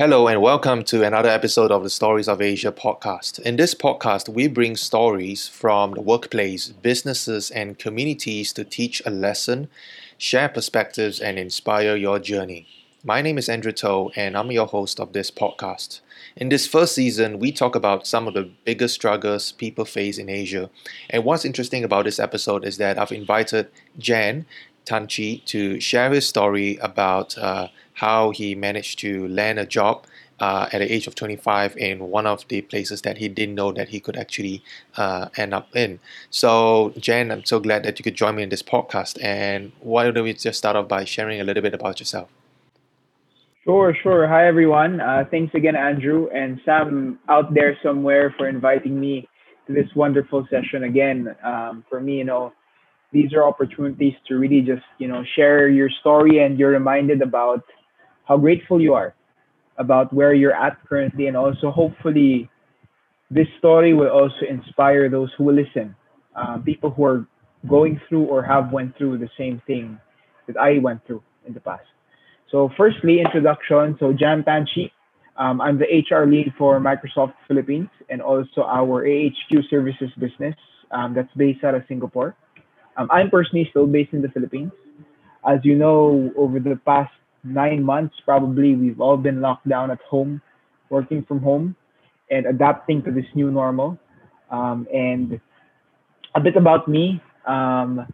Hello, and welcome to another episode of the Stories of Asia podcast. In this podcast, we bring stories from the workplace, businesses, and communities to teach a lesson, share perspectives, and inspire your journey. My name is Andrew Toh, and I'm your host of this podcast. In this first season, we talk about some of the biggest struggles people face in Asia. And what's interesting about this episode is that I've invited Jan Tanchi to share his story about uh, how he managed to land a job uh, at the age of 25 in one of the places that he didn't know that he could actually uh, end up in. So, Jen, I'm so glad that you could join me in this podcast. And why don't we just start off by sharing a little bit about yourself? Sure, sure. Hi, everyone. Uh, thanks again, Andrew and Sam out there somewhere for inviting me to this wonderful session again. Um, for me, you know, these are opportunities to really just, you know, share your story and you're reminded about how grateful you are about where you're at currently and also hopefully this story will also inspire those who will listen uh, people who are going through or have went through the same thing that i went through in the past. So firstly introduction. So jan tanchi um, i'm the hr lead for microsoft philippines and also our ahq services business um, that's based out of singapore. Um, i'm personally still based in the philippines. As you know over the past nine months, probably we've all been locked down at home, working from home, and adapting to this new normal. Um, and a bit about me um,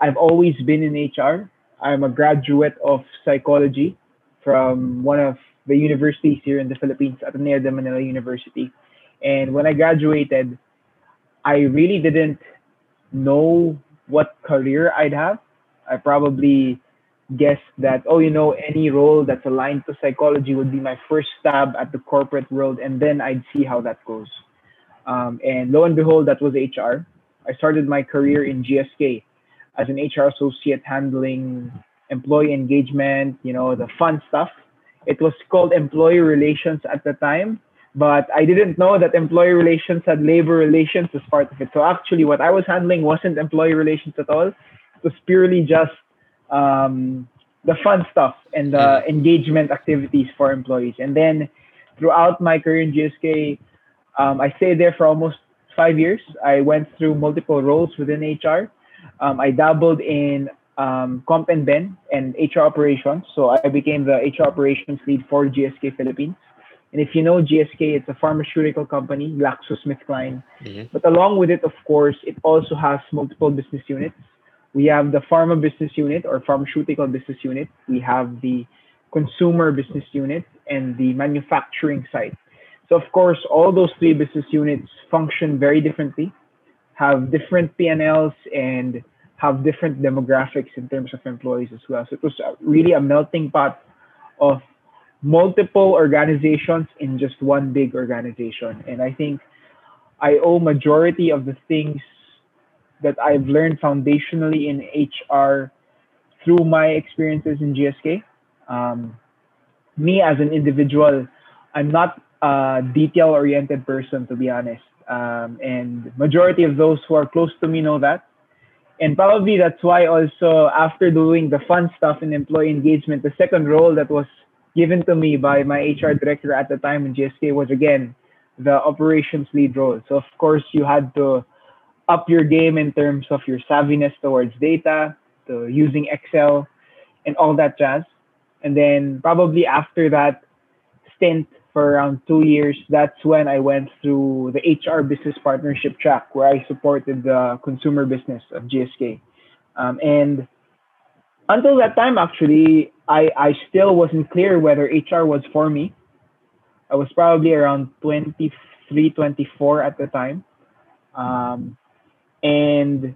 I've always been in HR. I'm a graduate of psychology from one of the universities here in the Philippines, Ateneo de Manila University. And when I graduated, I really didn't know what career I'd have. I probably guessed that, oh, you know, any role that's aligned to psychology would be my first stab at the corporate world, and then I'd see how that goes. Um, and lo and behold, that was HR. I started my career in GSK as an HR associate handling employee engagement, you know, the fun stuff. It was called employee relations at the time, but I didn't know that employee relations had labor relations as part of it. So actually, what I was handling wasn't employee relations at all. It was purely just um, the fun stuff and the engagement activities for employees. And then throughout my career in GSK, um, I stayed there for almost five years. I went through multiple roles within HR. Um, I dabbled in um, Comp and Ben and HR operations. So I became the HR operations lead for GSK Philippines. And if you know GSK, it's a pharmaceutical company, GlaxoSmithKline. Mm-hmm. But along with it, of course, it also has multiple business units. We have the pharma business unit or pharmaceutical business unit. We have the consumer business unit and the manufacturing side. So of course, all those three business units function very differently, have different P&Ls and have different demographics in terms of employees as well. So it was really a melting pot of multiple organizations in just one big organization. And I think I owe majority of the things that I've learned foundationally in HR through my experiences in GSK. Um, me as an individual, I'm not a detail-oriented person, to be honest. Um, and majority of those who are close to me know that. And probably that's why also after doing the fun stuff in employee engagement, the second role that was given to me by my HR director at the time in GSK was again the operations lead role. So of course you had to up your game in terms of your savviness towards data, to using Excel, and all that jazz. And then probably after that stint for around two years, that's when I went through the HR business partnership track where I supported the consumer business of GSK. Um, and until that time, actually, I, I still wasn't clear whether HR was for me. I was probably around 23, 24 at the time. Um, and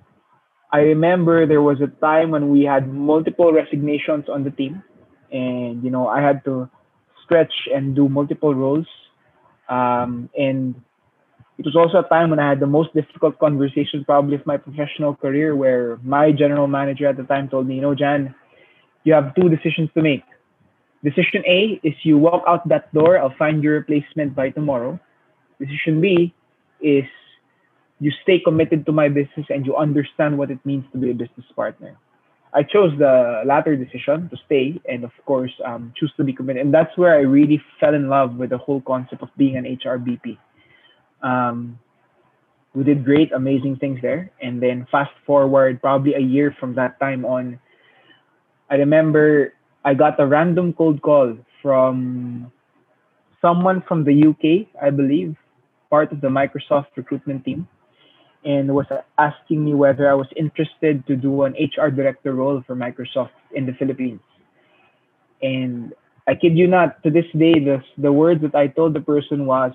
I remember there was a time when we had multiple resignations on the team, and you know I had to stretch and do multiple roles. Um, and it was also a time when I had the most difficult conversation probably of my professional career, where my general manager at the time told me, you know, Jan, you have two decisions to make. Decision A is you walk out that door, I'll find your replacement by tomorrow. Decision B is you stay committed to my business and you understand what it means to be a business partner. I chose the latter decision to stay and, of course, um, choose to be committed. And that's where I really fell in love with the whole concept of being an HRBP. Um, we did great, amazing things there. And then fast forward, probably a year from that time on, I remember I got a random cold call from someone from the UK, I believe, part of the Microsoft recruitment team and was asking me whether I was interested to do an HR director role for Microsoft in the Philippines. And I kid you not, to this day, the, the words that I told the person was,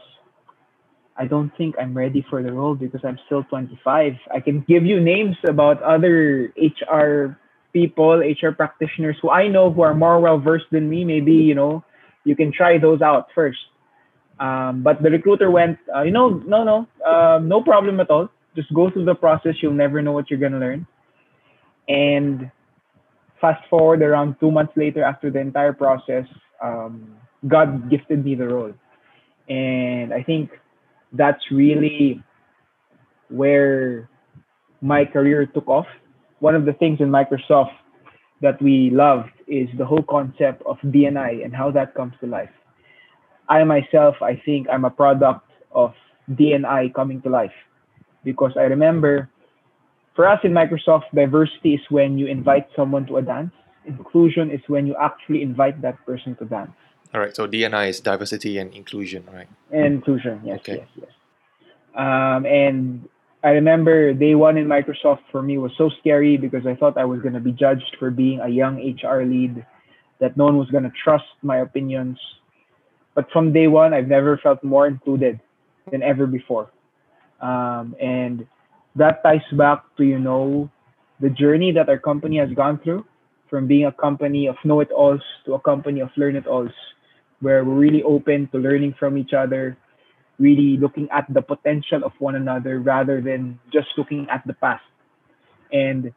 I don't think I'm ready for the role because I'm still 25. I can give you names about other HR people, HR practitioners who I know who are more well versed than me. Maybe, you know, you can try those out first. Um, but the recruiter went, uh, you know, no, no, uh, no problem at all just go through the process. You'll never know what you're gonna learn. And fast forward around two months later, after the entire process, um, God gifted me the role, and I think that's really where my career took off. One of the things in Microsoft that we loved is the whole concept of DNI and how that comes to life. I myself, I think I'm a product of DNI coming to life because I remember for us in Microsoft, diversity is when you invite someone to a dance. Inclusion is when you actually invite that person to dance. All right. So DNI is diversity and inclusion, right? And inclusion, yes, okay. yes, yes. Um, and I remember day one in Microsoft for me was so scary because I thought I was going to be judged for being a young HR lead, that no one was going to trust my opinions. But from day one, I've never felt more included than ever before. Um, and that ties back to, you know, the journey that our company has gone through from being a company of know it alls to a company of learn it alls, where we're really open to learning from each other, really looking at the potential of one another rather than just looking at the past. And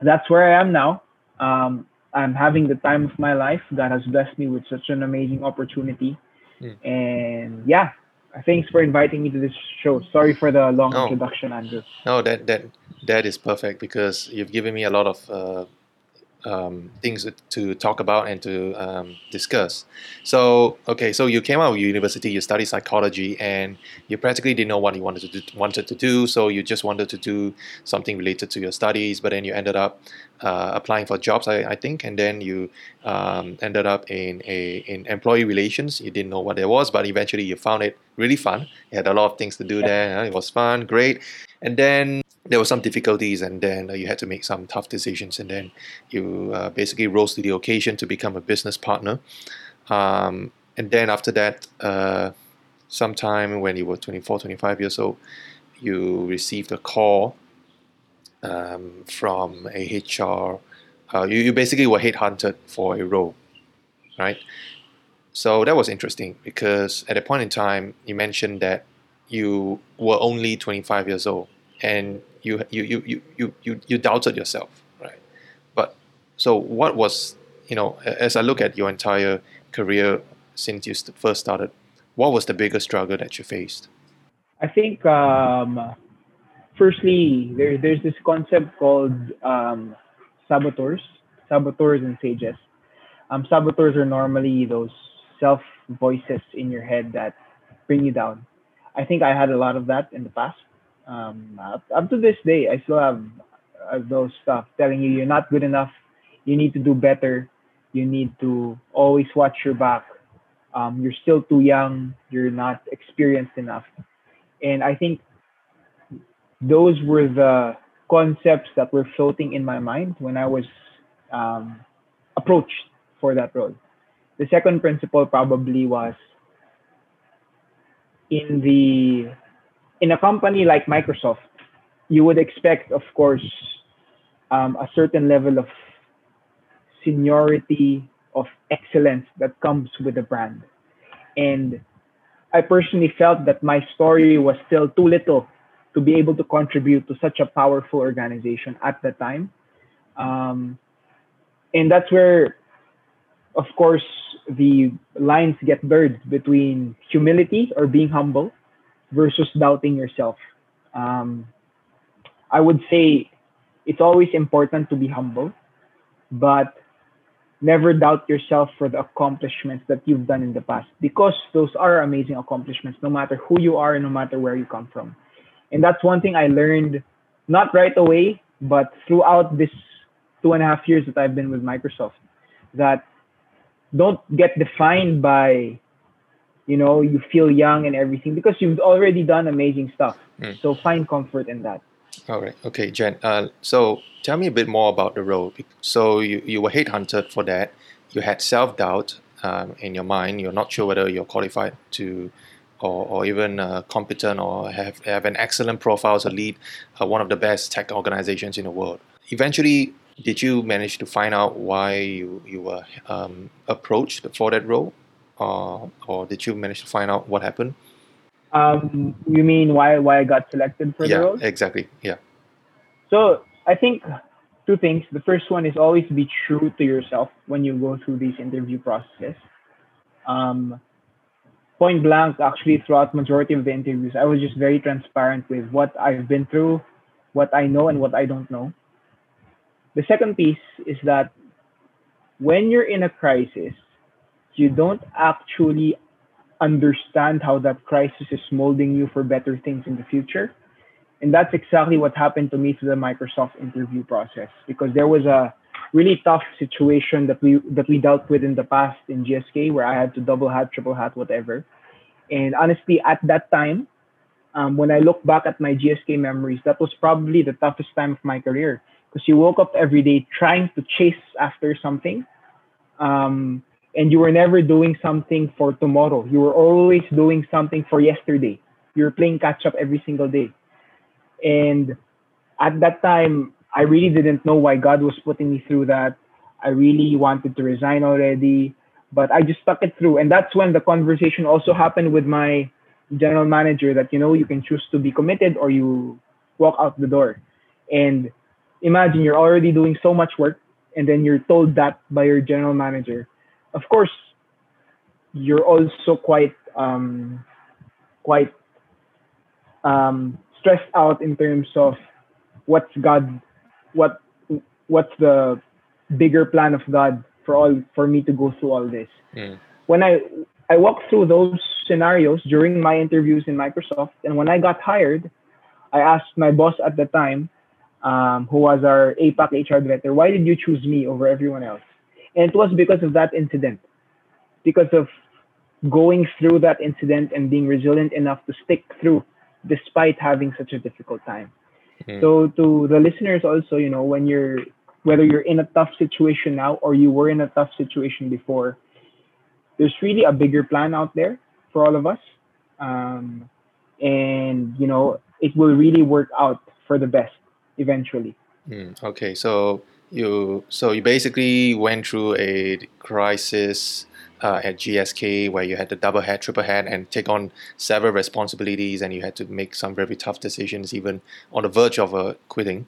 that's where I am now. Um, I'm having the time of my life. God has blessed me with such an amazing opportunity. Mm. And yeah, thanks for inviting me to this show. Sorry for the long no. introduction, Andrew. No, that that that is perfect because you've given me a lot of uh, um, things to talk about and to um, discuss. So, okay, so you came out of university, you studied psychology, and you practically didn't know what you wanted to do, wanted to do. So you just wanted to do something related to your studies, but then you ended up uh, applying for jobs, I, I, think, and then you um, ended up in a in employee relations. You didn't know what it was, but eventually you found it really fun. You had a lot of things to do there. It was fun, great, and then there were some difficulties and then uh, you had to make some tough decisions and then you uh, basically rose to the occasion to become a business partner. Um, and then after that uh, sometime when you were 24 25 years old you received a call um, from a hr uh, you, you basically were headhunted for a role right? So that was interesting because at a point in time you mentioned that you were only 25 years old and you you you you you you, doubted yourself, right? But so what was you know as I look at your entire career since you first started, what was the biggest struggle that you faced? I think um, firstly there, there's this concept called um, saboteurs, saboteurs and sages. Um, saboteurs are normally those self voices in your head that bring you down. I think I had a lot of that in the past um, up, to this day, I still have uh, those stuff telling you you're not good enough. You need to do better. You need to always watch your back. Um, you're still too young. You're not experienced enough. And I think those were the concepts that were floating in my mind when I was um, approached for that role. The second principle probably was in the in a company like Microsoft, you would expect, of course, um, a certain level of seniority, of excellence that comes with the brand. And I personally felt that my story was still too little to be able to contribute to such a powerful organization at the time. Um, and that's where, of course, the lines get blurred between humility or being humble versus doubting yourself. Um, I would say it's always important to be humble, but never doubt yourself for the accomplishments that you've done in the past because those are amazing accomplishments, no matter who you are no matter where you come from. And that's one thing I learned not right away, but throughout this two and a half years that I've been with Microsoft, that don't get defined by, you know, you feel young and everything because you've already done amazing stuff. Mm. So find comfort in that. All right. Okay, Jen. Uh, so tell me a bit more about the role. So you, you were headhunted for that. You had self doubt um, in your mind. You're not sure whether you're qualified to, or, or even uh, competent, or have, have an excellent profile to lead uh, one of the best tech organizations in the world. Eventually, did you manage to find out why you, you were um, approached for that role? Or or did you manage to find out what happened? Um, you mean why why I got selected for yeah, the role? Yeah, exactly. Yeah. So I think two things. The first one is always be true to yourself when you go through these interview processes. Um, point blank, actually, throughout majority of the interviews, I was just very transparent with what I've been through, what I know, and what I don't know. The second piece is that when you're in a crisis, you don't actually understand how that crisis is molding you for better things in the future. And that's exactly what happened to me through the Microsoft interview process because there was a really tough situation that we that we dealt with in the past in GSK where I had to double hat, triple hat, whatever. And honestly, at that time, um, when I look back at my GSK memories, that was probably the toughest time of my career because you woke up every day trying to chase after something. Um, and you were never doing something for tomorrow. You were always doing something for yesterday. You were playing catch up every single day. And at that time, I really didn't know why God was putting me through that. I really wanted to resign already, but I just stuck it through. And that's when the conversation also happened with my general manager that, you know, you can choose to be committed or you walk out the door. And imagine you're already doing so much work and then you're told that by your general manager of course, you're also quite um, quite um, stressed out in terms of what's God, what what's the bigger plan of God for all for me to go through all this. Mm. When I I walked through those scenarios during my interviews in Microsoft, and when I got hired, I asked my boss at the time, um, who was our APAC HR director, why did you choose me over everyone else? And it was because of that incident, because of going through that incident and being resilient enough to stick through despite having such a difficult time. Mm. So to the listeners also, you know, when you're whether you're in a tough situation now or you were in a tough situation before, there's really a bigger plan out there for all of us. Um, and you know, it will really work out for the best eventually. Mm, okay, so you so you basically went through a crisis uh, at GSK where you had to double head, triple head, and take on several responsibilities, and you had to make some very tough decisions, even on the verge of uh, quitting.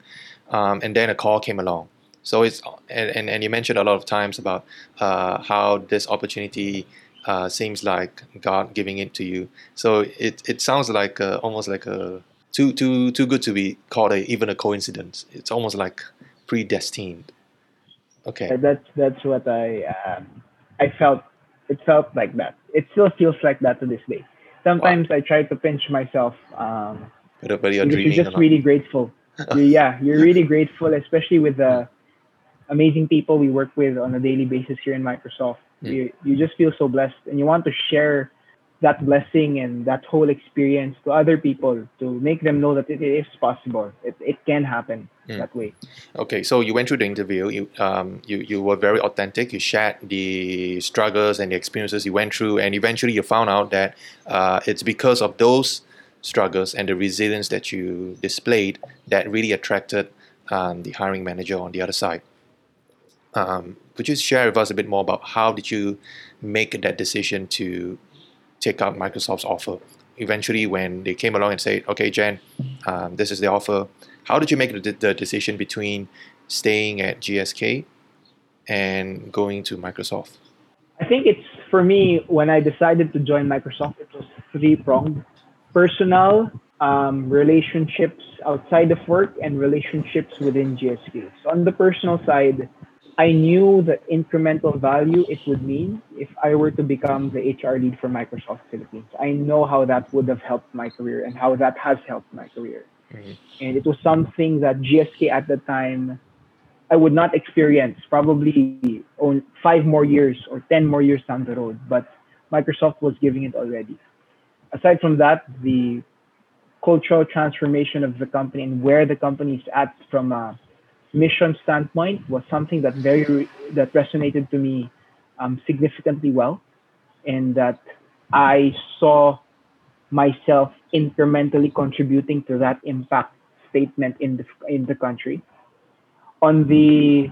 Um, and then a call came along. So it's and, and, and you mentioned a lot of times about uh, how this opportunity uh, seems like God giving it to you. So it, it sounds like uh, almost like a too too too good to be called a, even a coincidence. It's almost like predestined. Okay. That's that's what I um, I felt. It felt like that. It still feels like that to this day. Sometimes wow. I try to pinch myself. Um, but, but you're. You're just really grateful. yeah, you're really grateful, especially with the amazing people we work with on a daily basis here in Microsoft. Mm. You you just feel so blessed, and you want to share that blessing and that whole experience to other people to make them know that it is possible. It, it can happen mm. that way. Okay, so you went through the interview. You um you, you were very authentic. You shared the struggles and the experiences you went through, and eventually you found out that uh, it's because of those struggles and the resilience that you displayed that really attracted um, the hiring manager on the other side. Um, could you share with us a bit more about how did you make that decision to take up Microsoft's offer. Eventually, when they came along and said, "Okay, Jen, um, this is the offer," how did you make the, the decision between staying at GSK and going to Microsoft? I think it's for me when I decided to join Microsoft, it was three pronged: personal, um, relationships outside of work and relationships within GSK. So on the personal side, I knew the incremental value it would mean if I were to become the HR lead for Microsoft Philippines. I know how that would have helped my career and how that has helped my career. Mm-hmm. And it was something that GSK at the time I would not experience probably on five more years or 10 more years down the road, but Microsoft was giving it already. Aside from that, the cultural transformation of the company and where the company is at from a mission standpoint was something that very that resonated to me um, significantly well, and that I saw myself incrementally contributing to that impact statement in the in the country. On the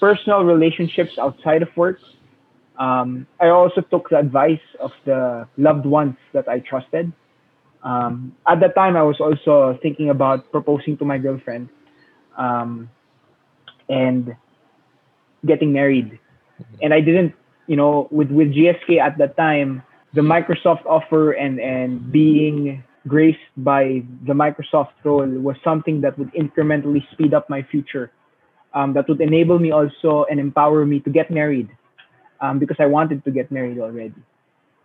personal relationships outside of work, um, I also took the advice of the loved ones that I trusted um, at that time, I was also thinking about proposing to my girlfriend um, and getting married. And I didn't, you know, with, with GSK at that time, the Microsoft offer and, and being graced by the Microsoft role was something that would incrementally speed up my future. Um, that would enable me also and empower me to get married um, because I wanted to get married already.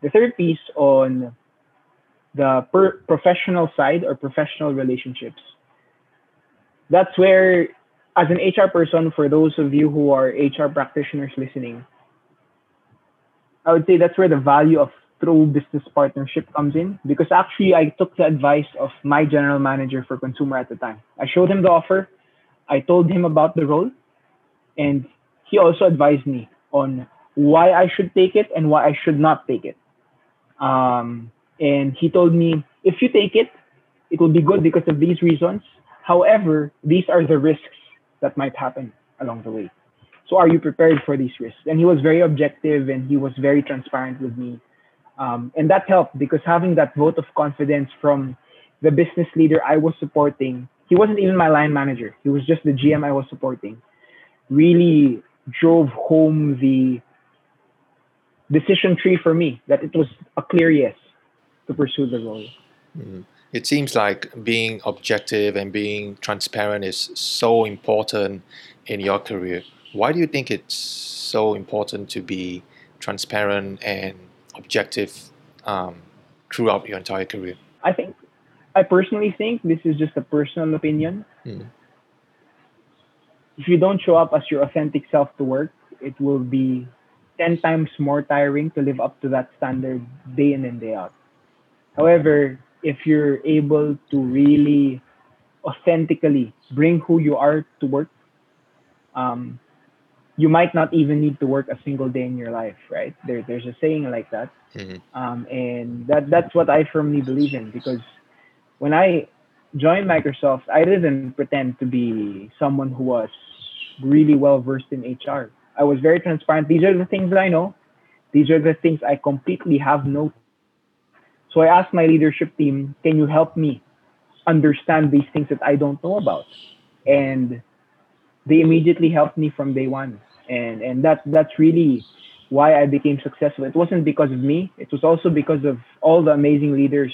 The third piece on the per- professional side or professional relationships. That's where, as an HR person, for those of you who are HR practitioners listening, I would say that's where the value of true business partnership comes in because actually I took the advice of my general manager for consumer at the time. I showed him the offer, I told him about the role, and he also advised me on why I should take it and why I should not take it. Um, and he told me, if you take it, it will be good because of these reasons. However, these are the risks that might happen along the way. So are you prepared for these risks? And he was very objective and he was very transparent with me. Um, and that helped because having that vote of confidence from the business leader I was supporting, he wasn't even my line manager, he was just the GM I was supporting, really drove home the decision tree for me that it was a clear yes to pursue the role. Mm. It seems like being objective and being transparent is so important in your career. Why do you think it's so important to be transparent and objective um, throughout your entire career? I think, I personally think this is just a personal opinion. Mm. If you don't show up as your authentic self to work, it will be 10 times more tiring to live up to that standard day in and day out. However, if you're able to really authentically bring who you are to work, um, you might not even need to work a single day in your life, right? There, there's a saying like that, mm-hmm. um, and that that's what I firmly believe in because when I joined Microsoft, I didn't pretend to be someone who was really well versed in HR. I was very transparent. These are the things I know. These are the things I completely have no so I asked my leadership team, can you help me understand these things that I don't know about? And they immediately helped me from day one. And and that that's really why I became successful. It wasn't because of me. It was also because of all the amazing leaders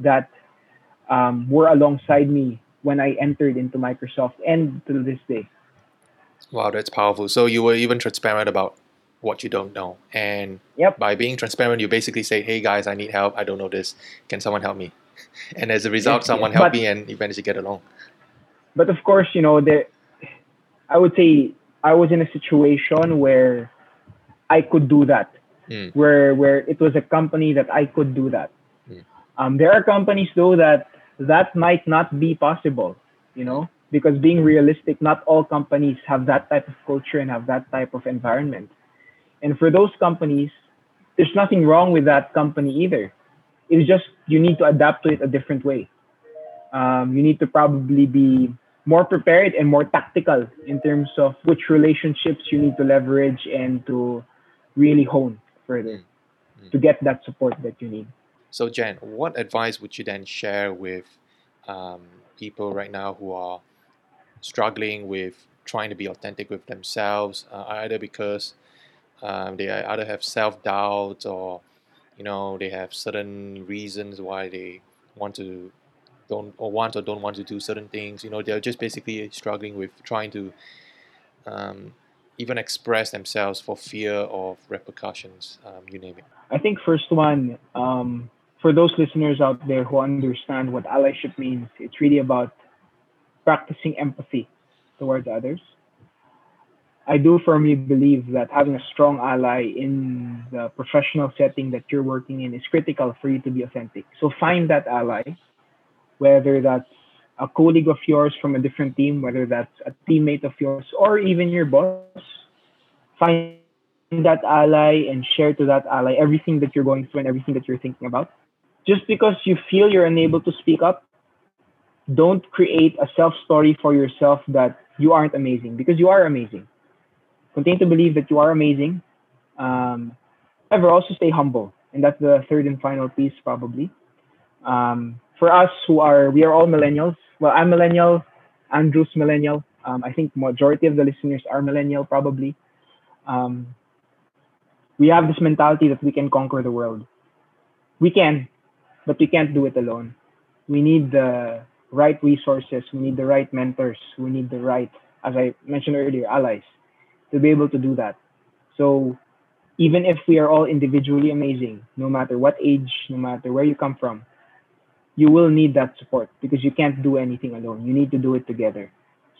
that um, were alongside me when I entered into Microsoft and to this day. Wow, that's powerful. So you were even transparent about what you don't know. And yep. by being transparent, you basically say, hey guys, I need help. I don't know this. Can someone help me? And as a result, yes, someone helped me and to get along. But of course, you know, the, I would say I was in a situation where I could do that, mm. where, where it was a company that I could do that. Mm. Um, there are companies though that that might not be possible, you know, because being realistic, not all companies have that type of culture and have that type of environment. And for those companies, there's nothing wrong with that company either. It's just you need to adapt to it a different way. Um, you need to probably be more prepared and more tactical in terms of which relationships you need to leverage and to really hone further mm-hmm. to get that support that you need. So, Jen, what advice would you then share with um, people right now who are struggling with trying to be authentic with themselves, uh, either because um, they either have self doubt or you know they have certain reasons why they want to don't or want or don't want to do certain things. You know, they're just basically struggling with trying to um, even express themselves for fear of repercussions. Um, you name it. I think first one um, for those listeners out there who understand what allyship means, it's really about practicing empathy towards others. I do firmly believe that having a strong ally in the professional setting that you're working in is critical for you to be authentic. So find that ally, whether that's a colleague of yours from a different team, whether that's a teammate of yours, or even your boss. Find that ally and share to that ally everything that you're going through and everything that you're thinking about. Just because you feel you're unable to speak up, don't create a self story for yourself that you aren't amazing because you are amazing. Continue to believe that you are amazing. Um, however, also stay humble. And that's the third and final piece, probably. Um, for us who are, we are all millennials. Well, I'm millennial, Andrew's millennial. Um, I think majority of the listeners are millennial, probably. Um, we have this mentality that we can conquer the world. We can, but we can't do it alone. We need the right resources. We need the right mentors. We need the right, as I mentioned earlier, allies to be able to do that. So even if we are all individually amazing, no matter what age, no matter where you come from, you will need that support because you can't do anything alone. You need to do it together.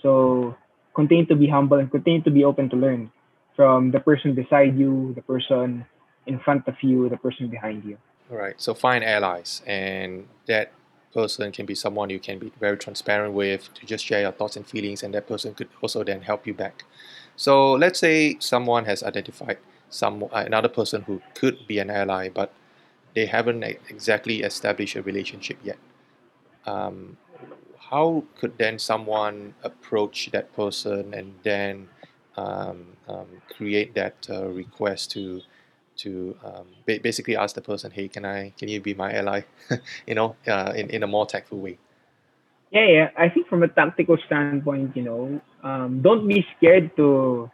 So continue to be humble and continue to be open to learn from the person beside you, the person in front of you, the person behind you. All right. So find allies, and that person can be someone you can be very transparent with to just share your thoughts and feelings, and that person could also then help you back. So let's say someone has identified some uh, another person who could be an ally, but they haven't exactly established a relationship yet. Um, how could then someone approach that person and then um, um, create that uh, request to to um, ba- basically ask the person, hey, can I can you be my ally? you know, uh, in in a more tactful way. Yeah, yeah. I think from a tactical standpoint, you know, um, don't be scared to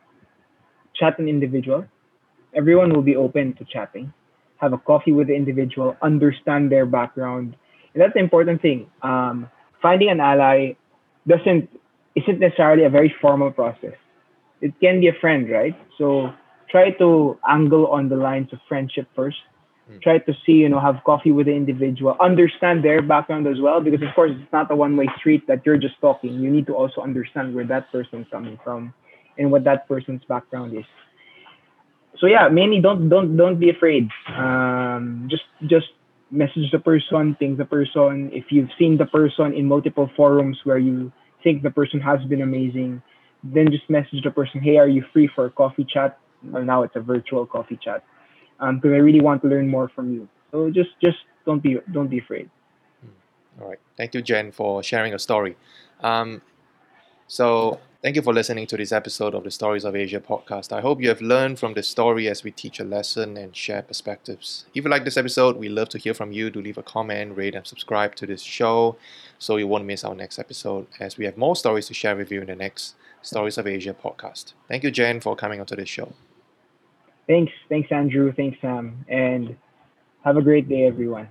chat an individual. Everyone will be open to chatting. Have a coffee with the individual, understand their background. And that's the important thing. Um, finding an ally doesn't isn't necessarily a very formal process it can be a friend, right? So try to angle on the lines of friendship first. Mm. Try to see, you know, have coffee with the individual, understand their background as well, because of course it's not a one-way street that you're just talking. You need to also understand where that person's coming from and what that person's background is. So yeah, mainly don't don't don't be afraid. Um, just just message the person, think the person. If you've seen the person in multiple forums where you think the person has been amazing, then just message the person, hey, are you free for a coffee chat? Well, now it's a virtual coffee chat, because um, I really want to learn more from you. So just just don't be don't be afraid. Hmm. All right, thank you, Jen, for sharing your story. Um, so thank you for listening to this episode of the Stories of Asia podcast. I hope you have learned from the story as we teach a lesson and share perspectives. If you like this episode, we love to hear from you. Do leave a comment, rate, and subscribe to this show so you won't miss our next episode as we have more stories to share with you in the next Stories of Asia podcast. Thank you, Jen, for coming onto this show. Thanks. Thanks, Andrew. Thanks, Sam. And have a great day, everyone.